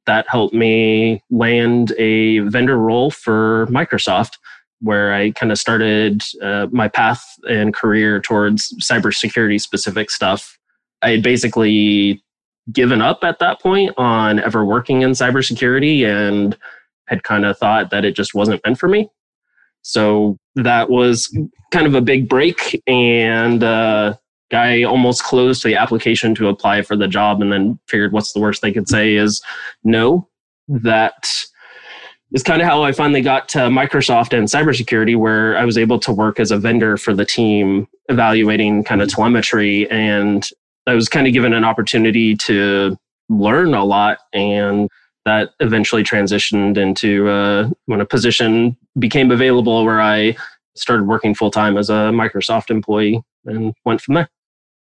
that helped me land a vendor role for Microsoft, where I kind of started uh, my path and career towards cybersecurity specific stuff. I had basically given up at that point on ever working in cybersecurity and had kind of thought that it just wasn't meant for me. So that was kind of a big break. And uh, guy almost closed the application to apply for the job and then figured what's the worst they could say is no. That is kind of how I finally got to Microsoft and cybersecurity, where I was able to work as a vendor for the team evaluating kind of telemetry. And I was kind of given an opportunity to learn a lot. And that eventually transitioned into uh, when a position became available where I started working full time as a Microsoft employee and went from there.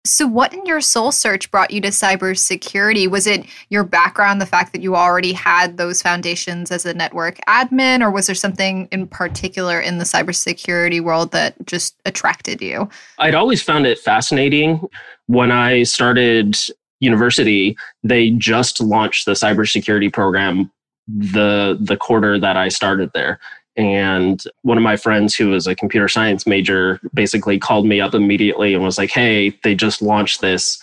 So, what in your soul search brought you to cybersecurity? Was it your background, the fact that you already had those foundations as a network admin, or was there something in particular in the cybersecurity world that just attracted you? I'd always found it fascinating. When I started university, they just launched the cybersecurity program the the quarter that I started there. And one of my friends who was a computer science major basically called me up immediately and was like, Hey, they just launched this.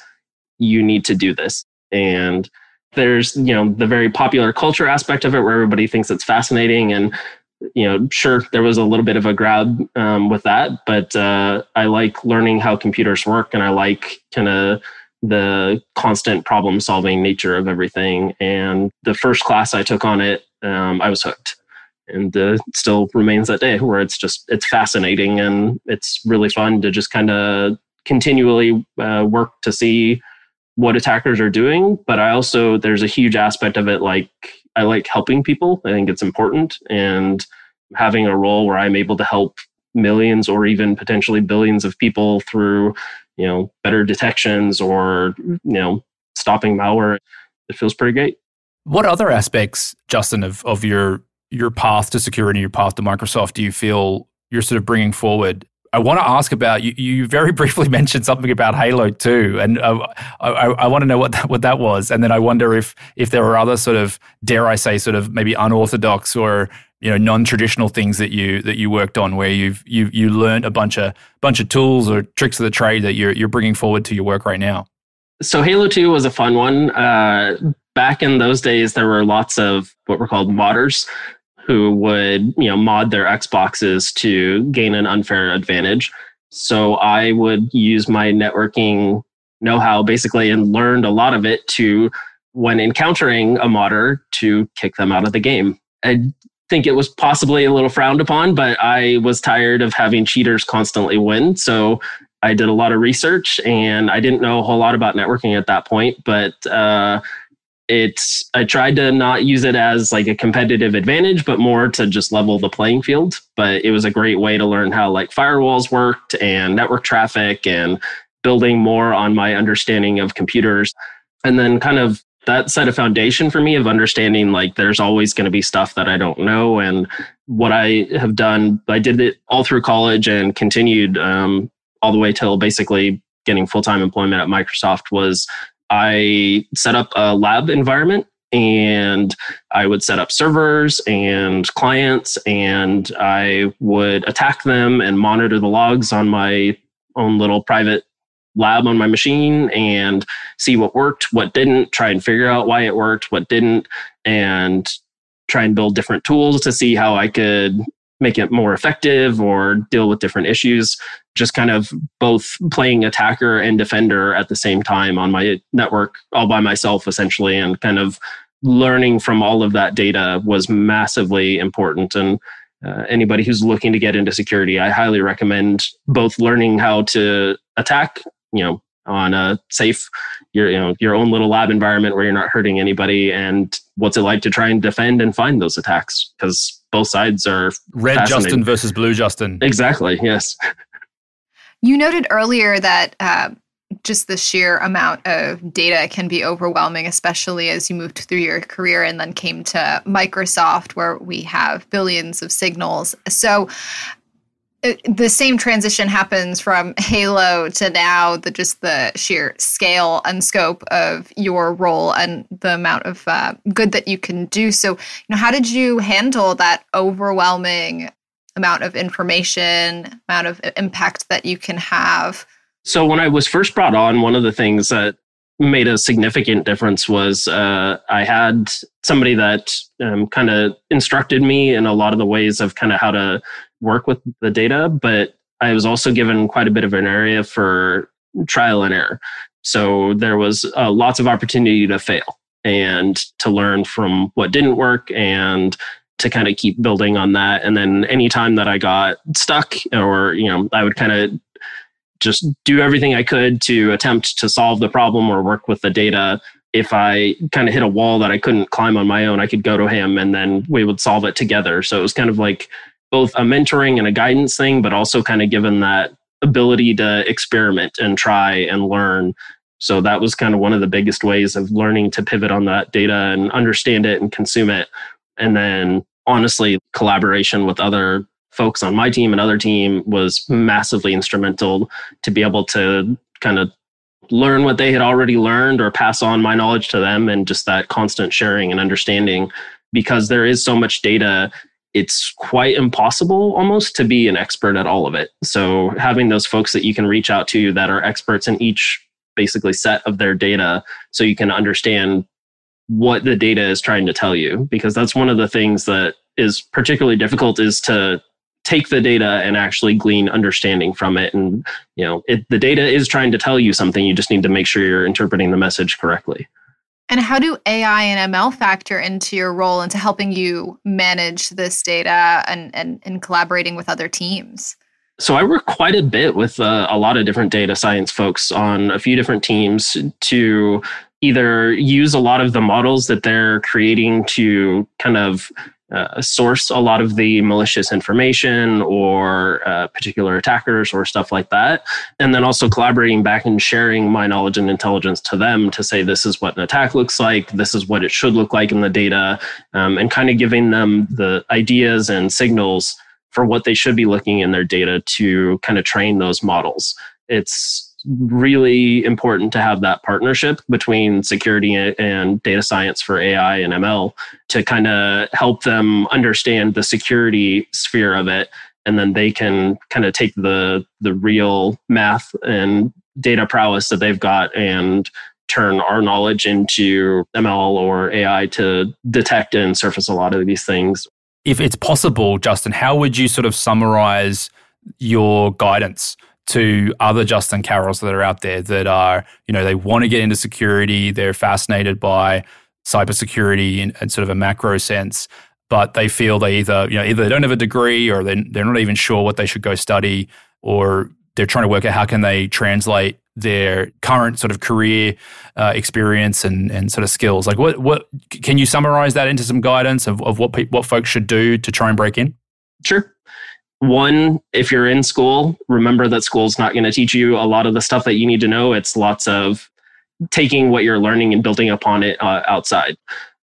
You need to do this. And there's, you know, the very popular culture aspect of it where everybody thinks it's fascinating. And, you know, sure, there was a little bit of a grab um, with that, but uh, I like learning how computers work and I like kind of the constant problem solving nature of everything. And the first class I took on it, um, I was hooked and uh, still remains that day where it's just it's fascinating and it's really fun to just kind of continually uh, work to see what attackers are doing. But i also there's a huge aspect of it like i like helping people. I think it's important. And having a role where i'm able to help millions or even potentially billions of people through you know better detections or you know stopping malware it feels pretty great. What other aspects justin of, of your your path to security, your path to Microsoft, do you feel you're sort of bringing forward? I want to ask about you. You very briefly mentioned something about Halo 2, and uh, I, I, want to know what that, what that was. And then I wonder if if there are other sort of dare I say sort of maybe unorthodox or you know non-traditional things that you that you worked on where you've you you learned a bunch of bunch of tools or tricks of the trade that you're you're bringing forward to your work right now. So Halo 2 was a fun one. Uh, back in those days, there were lots of what were called modders who would you know mod their Xboxes to gain an unfair advantage. So I would use my networking know-how basically and learned a lot of it to when encountering a modder to kick them out of the game. I think it was possibly a little frowned upon, but I was tired of having cheaters constantly win. So I did a lot of research and I didn't know a whole lot about networking at that point, but uh, it's i tried to not use it as like a competitive advantage but more to just level the playing field. But it was a great way to learn how like firewalls worked and network traffic and building more on my understanding of computers. And then kind of that set a foundation for me of understanding like there's always going to be stuff that i don't know. And what i have done i did it all through college and continued um, all the way till basically getting full-time employment at microsoft was I set up a lab environment and I would set up servers and clients and I would attack them and monitor the logs on my own little private lab on my machine and see what worked, what didn't, try and figure out why it worked, what didn't, and try and build different tools to see how I could make it more effective or deal with different issues. Just kind of both playing attacker and defender at the same time on my network, all by myself essentially, and kind of learning from all of that data was massively important. And uh, anybody who's looking to get into security, I highly recommend both learning how to attack, you know, on a safe your you know your own little lab environment where you're not hurting anybody and what's it like to try and defend and find those attacks because both sides are red justin versus blue justin. Exactly yes. You noted earlier that uh, just the sheer amount of data can be overwhelming, especially as you moved through your career and then came to Microsoft, where we have billions of signals. So, uh, the same transition happens from Halo to now the just the sheer scale and scope of your role and the amount of uh, good that you can do. So, you know, how did you handle that overwhelming amount of information, amount of impact that you can have? So when I was first brought on, one of the things that made a significant difference was uh, I had somebody that um, kind of instructed me in a lot of the ways of kind of how to work with the data, but I was also given quite a bit of an area for trial and error. So there was uh, lots of opportunity to fail and to learn from what didn't work and to kind of keep building on that. And then anytime that I got stuck or, you know, I would kind of just do everything I could to attempt to solve the problem or work with the data. If I kind of hit a wall that I couldn't climb on my own, I could go to him and then we would solve it together. So it was kind of like both a mentoring and a guidance thing, but also kind of given that ability to experiment and try and learn. So that was kind of one of the biggest ways of learning to pivot on that data and understand it and consume it. And then honestly, collaboration with other folks on my team and other team was massively instrumental to be able to kind of learn what they had already learned or pass on my knowledge to them and just that constant sharing and understanding because there is so much data it's quite impossible almost to be an expert at all of it. So having those folks that you can reach out to that are experts in each basically set of their data so you can understand what the data is trying to tell you because that's one of the things that is particularly difficult is to take the data and actually glean understanding from it. And you know it, the data is trying to tell you something you just need to make sure you're interpreting the message correctly and how do ai and ml factor into your role into helping you manage this data and and, and collaborating with other teams? So I work quite a bit with uh, a lot of different data science folks on a few different teams to either use a lot of the models that they're creating to kind of uh, source a lot of the malicious information or uh, particular attackers or stuff like that. And then also collaborating back and sharing my knowledge and intelligence to them to say, this is what an attack looks like, this is what it should look like in the data, um, and kind of giving them the ideas and signals for what they should be looking in their data to kind of train those models. It's really important to have that partnership between security and data science for AI and ML to kind of help them understand the security sphere of it and then they can kind of take the the real math and data prowess that they've got and turn our knowledge into ML or AI to detect and surface a lot of these things. If it's possible, Justin, how would you sort of summarize your guidance to other Justin Carrolls that are out there that are, you know, they want to get into security, they're fascinated by cybersecurity in, in sort of a macro sense, but they feel they either, you know, either they don't have a degree or they, they're not even sure what they should go study, or they're trying to work out how can they translate their current sort of career uh, experience and, and sort of skills. Like, what what can you summarize that into some guidance of, of what pe- what folks should do to try and break in? Sure one, if you're in school, remember that school's not going to teach you a lot of the stuff that you need to know. It's lots of taking what you're learning and building upon it uh, outside.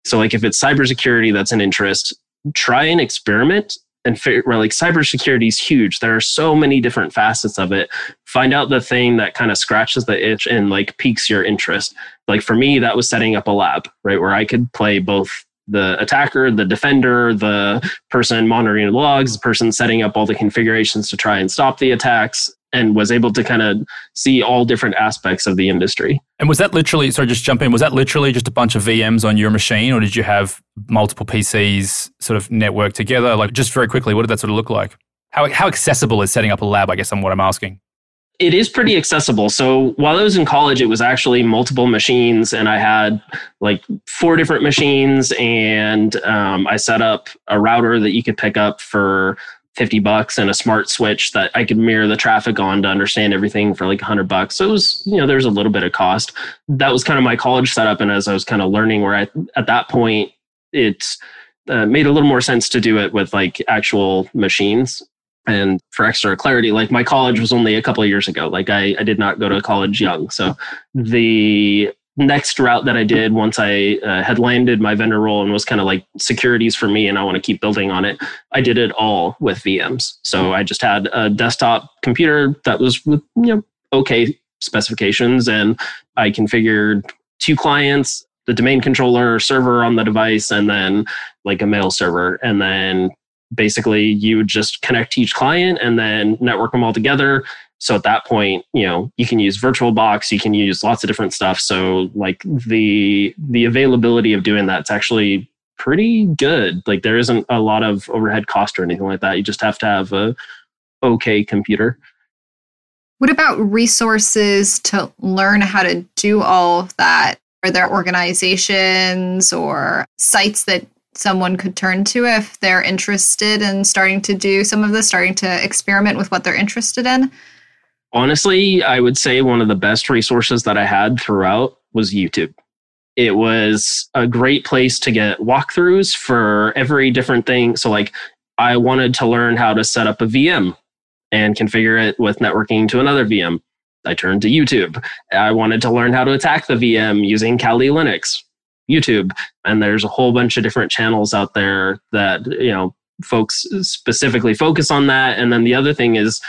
So, like if it's cybersecurity that's an interest, try and experiment and figure like cybersecurity is huge. There are so many different facets of it. Find out the thing that kind of scratches the itch and like piques your interest. Like for me, that was setting up a lab, right, where I could play both the attacker, the defender, the person monitoring logs, the person setting up all the configurations to try and stop the attacks, and was able to kind of see all different aspects of the industry. And was that literally, sorry, just jump in, was that literally just a bunch of VMs on your machine, or did you have multiple PCs sort of networked together? Like, just very quickly, what did that sort of look like? How, how accessible is setting up a lab? I guess I'm what I'm asking. It is pretty accessible. So while I was in college, it was actually multiple machines, and I had like four different machines, and um, I set up a router that you could pick up for 50 bucks and a smart switch that I could mirror the traffic on to understand everything for like 100 bucks. So it was, you know, there's a little bit of cost. That was kind of my college setup. And as I was kind of learning where I, at that point, it uh, made a little more sense to do it with like actual machines. And for extra clarity, like my college was only a couple of years ago. Like I, I did not go to college young. So the next route that I did once I uh, had landed my vendor role and was kind of like securities for me and I want to keep building on it, I did it all with VMs. So I just had a desktop computer that was with, you know, okay specifications and I configured two clients, the domain controller server on the device, and then like a mail server. And then basically you would just connect each client and then network them all together so at that point, you know, you can use VirtualBox, you can use lots of different stuff. So like the the availability of doing that's actually pretty good. Like there isn't a lot of overhead cost or anything like that. You just have to have a okay computer. What about resources to learn how to do all of that? Are there organizations or sites that someone could turn to if they're interested in starting to do some of this, starting to experiment with what they're interested in? honestly, I would say one of the best resources that I had throughout was YouTube. It was a great place to get walkthroughs for every different thing. So, like, I wanted to learn how to set up a VM and configure it with networking to another VM. I turned to YouTube. I wanted to learn how to attack the VM using Kali Linux, YouTube. And there's a whole bunch of different channels out there that, you know, folks specifically focus on that and then the other thing is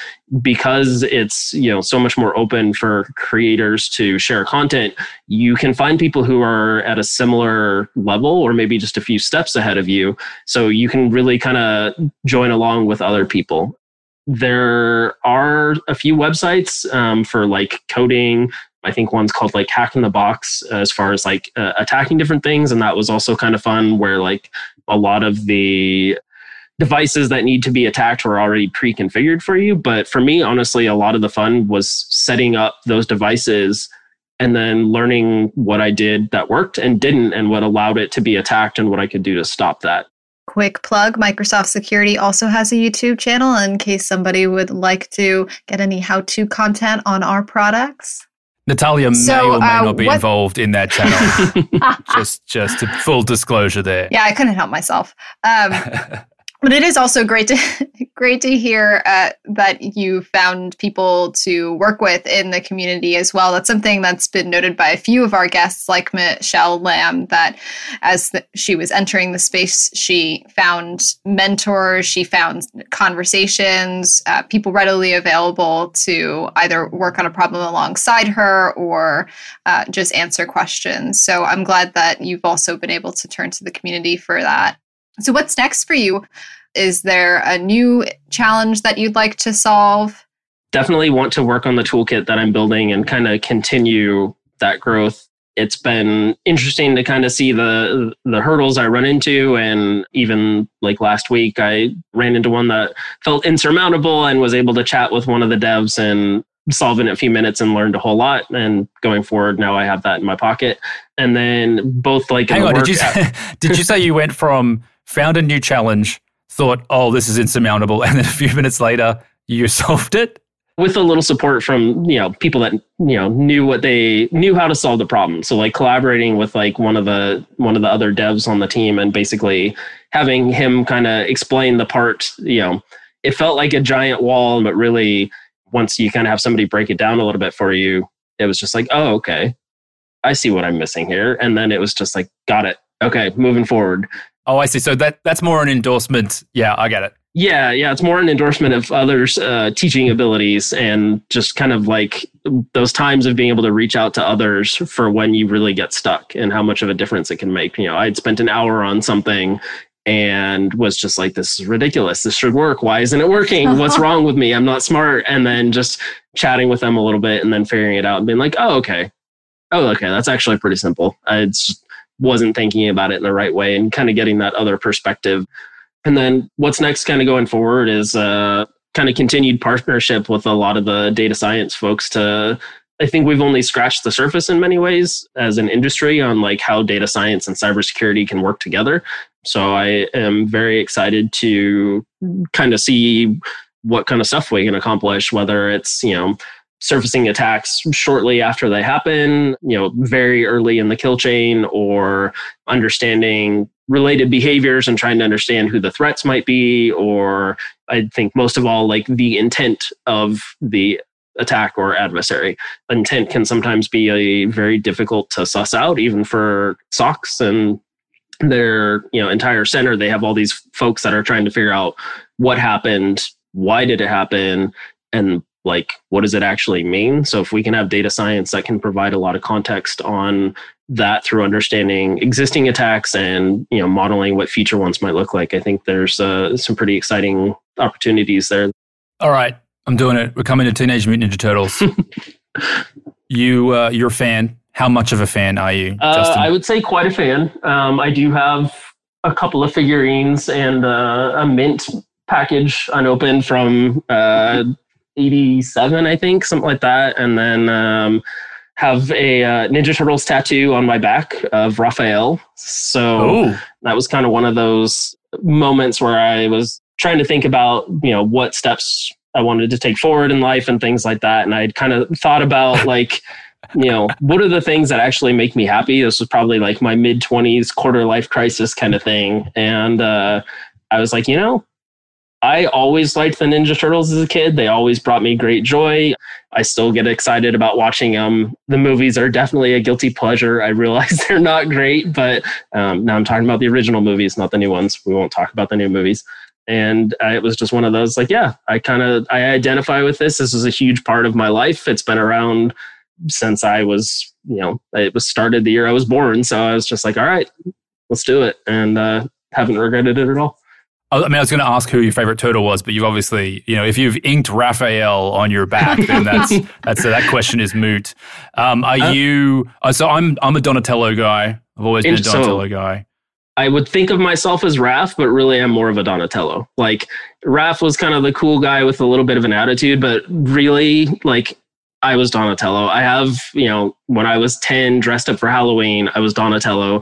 because it's you know so much more open for creators to share content you can find people who are at a similar level or maybe just a few steps ahead of you so you can really kind of join along with other people there are a few websites um, for like coding I think one's called like Hack in the Box as far as like uh, attacking different things. And that was also kind of fun where like a lot of the devices that need to be attacked were already pre-configured for you but for me honestly a lot of the fun was setting up those devices and then learning what i did that worked and didn't and what allowed it to be attacked and what i could do to stop that quick plug microsoft security also has a youtube channel in case somebody would like to get any how-to content on our products Natalia so, may or may uh, not be what... involved in that channel. just, just full disclosure there. Yeah, I couldn't help myself. Um, but it is also great to great to hear uh, that you found people to work with in the community as well. That's something that's been noted by a few of our guests, like Michelle Lamb, that as the, she was entering the space, she found mentors, she found conversations, uh, people readily available to either work on a problem alongside her or uh, just answer questions. So I'm glad that you've also been able to turn to the community for that. So, what's next for you? Is there a new challenge that you'd like to solve? Definitely want to work on the toolkit that I'm building and kind of continue that growth. It's been interesting to kind of see the the hurdles I run into and even like last week I ran into one that felt insurmountable and was able to chat with one of the devs and solve in a few minutes and learned a whole lot. And going forward, now I have that in my pocket. And then both like hang on, did you say, did you say you went from found a new challenge, thought, oh, this is insurmountable, and then a few minutes later, you solved it? With a little support from you know people that you know knew what they knew how to solve the problem. So like collaborating with like one of the one of the other devs on the team and basically having him kind of explain the part. You know, it felt like a giant wall, but really once you kind of have somebody break it down a little bit for you, it was just like, oh, okay, I see what I'm missing here. And then it was just like, got it. Okay, moving forward. Oh, I see. So that that's more an endorsement. Yeah, I get it. Yeah, yeah, it's more an endorsement of others' uh, teaching abilities and just kind of like those times of being able to reach out to others for when you really get stuck and how much of a difference it can make. You know, I'd spent an hour on something and was just like, this is ridiculous. This should work. Why isn't it working? What's wrong with me? I'm not smart. And then just chatting with them a little bit and then figuring it out and being like, oh, okay. Oh, okay. That's actually pretty simple. It's wasn't thinking about it in the right way and kind of getting that other perspective. And then what's next kind of going forward is uh, kind of continued partnership with a lot of the data science folks to I think we've only scratched the surface in many ways as an industry on like how data science and cybersecurity can work together. So I am very excited to kind of see what kind of stuff we can accomplish, whether it's, you know, surfacing attacks shortly after they happen, you know, very early in the kill chain, or understanding related behaviors and trying to understand who the threats might be, or I think most of all, like the intent of the attack or adversary. Intent can sometimes be a very difficult to suss out, even for SOCs and their you know entire center. They have all these folks that are trying to figure out what happened, why did it happen, and like what does it actually mean? So if we can have data science that can provide a lot of context on that through understanding existing attacks and you know modeling what future ones might look like i think there's uh, some pretty exciting opportunities there. All right. I'm doing it. We're coming to teenage mutant ninja turtles. You uh, you're a fan. How much of a fan are you uh, i would say quite a fan. Um, i do have a couple of figurines and uh, a mint package unopened from uh, 87, I think, something like that. And then um, have a uh, Ninja Turtles tattoo on my back of Raphael. So Ooh. that was kind of one of those moments where I was trying to think about, you know, what steps I wanted to take forward in life and things like that. And I'd kind of thought about like, you know, what are the things that actually make me happy? This was probably like my mid 20s quarter life crisis kind of thing. And uh, I was like, you know, I always liked the Ninja Turtles as a kid. They always brought me great joy. I still get excited about watching them. The movies are definitely a guilty pleasure. I realize they're not great, but um, now I'm talking about the original movies, not the new ones. We won't talk about the new movies. And uh, it was just one of those like, yeah, I kind of I identify with this. This is a huge part of my life. It's been around since I was, you know, it was started the year I was born. So I was just like, all right, let's do it, and uh, haven't regretted it at all. I mean, I was going to ask who your favorite turtle was, but you've obviously, you know, if you've inked Raphael on your back, then that's that's uh, that question is moot. Um, are uh, you? Uh, so I'm I'm a Donatello guy. I've always been a Donatello so guy. I would think of myself as Raph, but really I'm more of a Donatello. Like Raph was kind of the cool guy with a little bit of an attitude, but really, like I was Donatello. I have, you know, when I was 10 dressed up for Halloween, I was Donatello.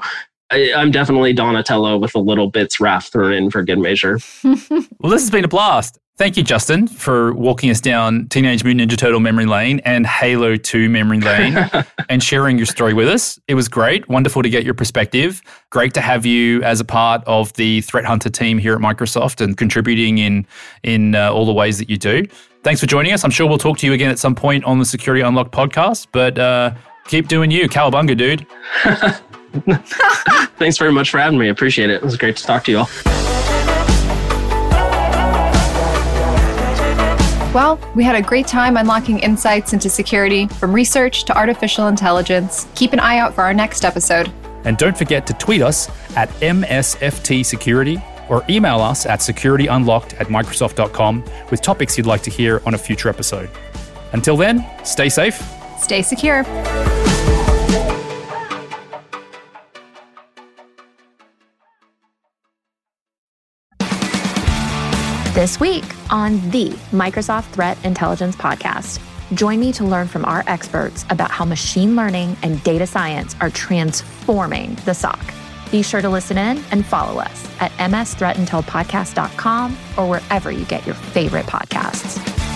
I, am definitely Donatello with a little bits Raph thrown in for good measure. well, this has been a blast. Thank you, Justin, for walking us down Teenage Mutant Ninja Turtle memory lane and Halo 2 memory lane and sharing your story with us. It was great. Wonderful to get your perspective. Great to have you as a part of the Threat Hunter team here at Microsoft and contributing in, in uh, all the ways that you do. Thanks for joining us. I'm sure we'll talk to you again at some point on the Security Unlocked podcast, but uh, keep doing you. Cowabunga, dude. Thanks very much for having me. Appreciate it. It was great to talk to you all. Well, we had a great time unlocking insights into security from research to artificial intelligence. Keep an eye out for our next episode. And don't forget to tweet us at MSFT Security or email us at securityunlocked at Microsoft.com with topics you'd like to hear on a future episode. Until then, stay safe, stay secure. This week on the Microsoft Threat Intelligence Podcast, join me to learn from our experts about how machine learning and data science are transforming the SOC. Be sure to listen in and follow us at msthreatintelpodcast.com or wherever you get your favorite podcasts.